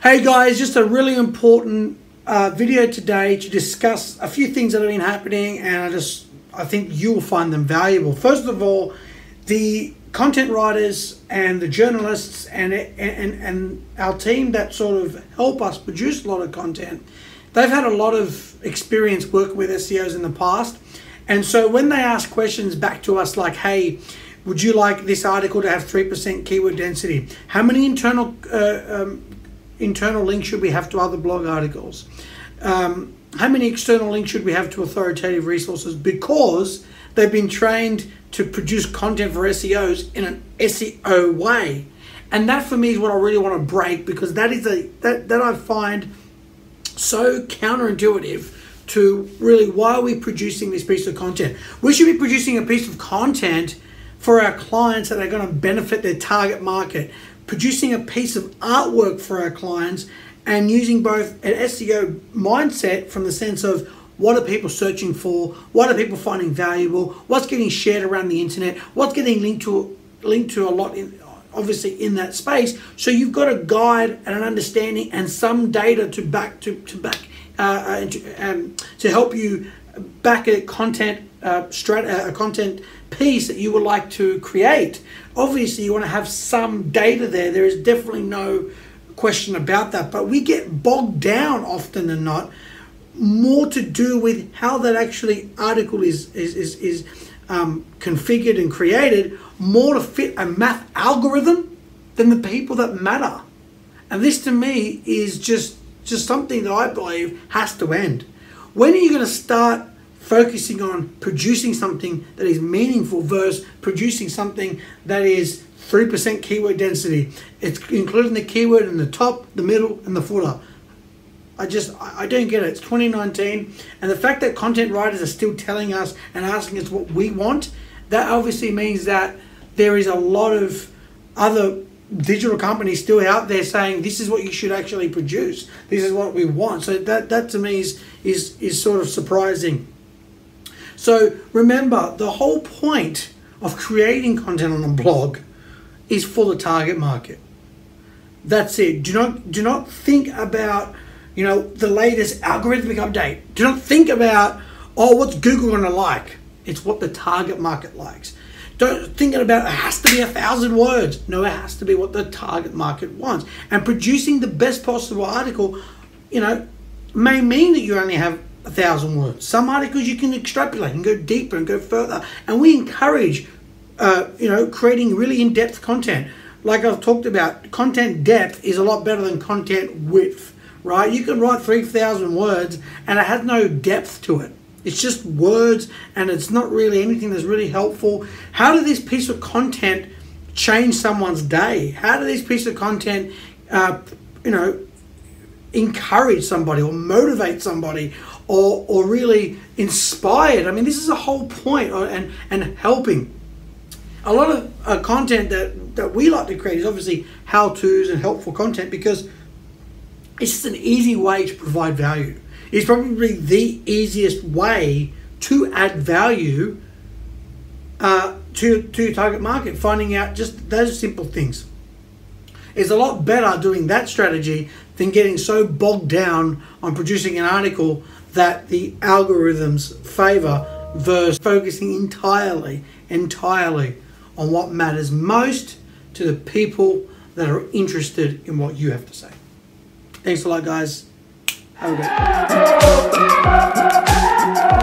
Hey guys, just a really important uh, video today to discuss a few things that have been happening, and I just I think you'll find them valuable. First of all, the content writers and the journalists and and and our team that sort of help us produce a lot of content, they've had a lot of experience working with SEOs in the past, and so when they ask questions back to us like, "Hey," Would you like this article to have 3% keyword density? How many internal uh, um, internal links should we have to other blog articles? Um, how many external links should we have to authoritative resources? Because they've been trained to produce content for SEOs in an SEO way. And that for me is what I really want to break because that is a that, that I find so counterintuitive to really why are we producing this piece of content? We should be producing a piece of content for our clients that are going to benefit their target market, producing a piece of artwork for our clients, and using both an SEO mindset from the sense of what are people searching for, what are people finding valuable, what's getting shared around the internet, what's getting linked to linked to a lot in obviously in that space. So you've got a guide and an understanding and some data to back to to back uh, uh to, um, to help you back a content uh, strat- a content piece that you would like to create, obviously you want to have some data there. There is definitely no question about that. But we get bogged down often than not, more to do with how that actually article is is is, is um, configured and created, more to fit a math algorithm than the people that matter. And this to me is just just something that I believe has to end. When are you going to start focusing on producing something that is meaningful versus producing something that is 3% keyword density. It's including the keyword in the top, the middle, and the footer. I just, I don't get it. It's 2019, and the fact that content writers are still telling us and asking us what we want, that obviously means that there is a lot of other digital companies still out there saying this is what you should actually produce. This is what we want. So that, that to me is, is, is sort of surprising. So remember, the whole point of creating content on a blog is for the target market. That's it. Do not do not think about you know the latest algorithmic update. Do not think about oh what's Google gonna like. It's what the target market likes. Don't think about it has to be a thousand words. No, it has to be what the target market wants. And producing the best possible article, you know, may mean that you only have a thousand words. Some articles you can extrapolate and go deeper and go further. And we encourage, uh, you know, creating really in-depth content. Like I've talked about, content depth is a lot better than content width, right? You can write 3,000 words and it has no depth to it. It's just words and it's not really anything that's really helpful. How did this piece of content change someone's day? How did this piece of content, uh, you know, encourage somebody or motivate somebody or, or really inspired. I mean, this is a whole uh, and, and helping. A lot of uh, content that, that we like to create is obviously how to's and helpful content because it's just an easy way to provide value. It's probably the easiest way to add value uh, to, to target market, finding out just those simple things. It's a lot better doing that strategy than getting so bogged down on producing an article that the algorithms favor versus focusing entirely, entirely on what matters most to the people that are interested in what you have to say. Thanks a lot, guys. Have a great.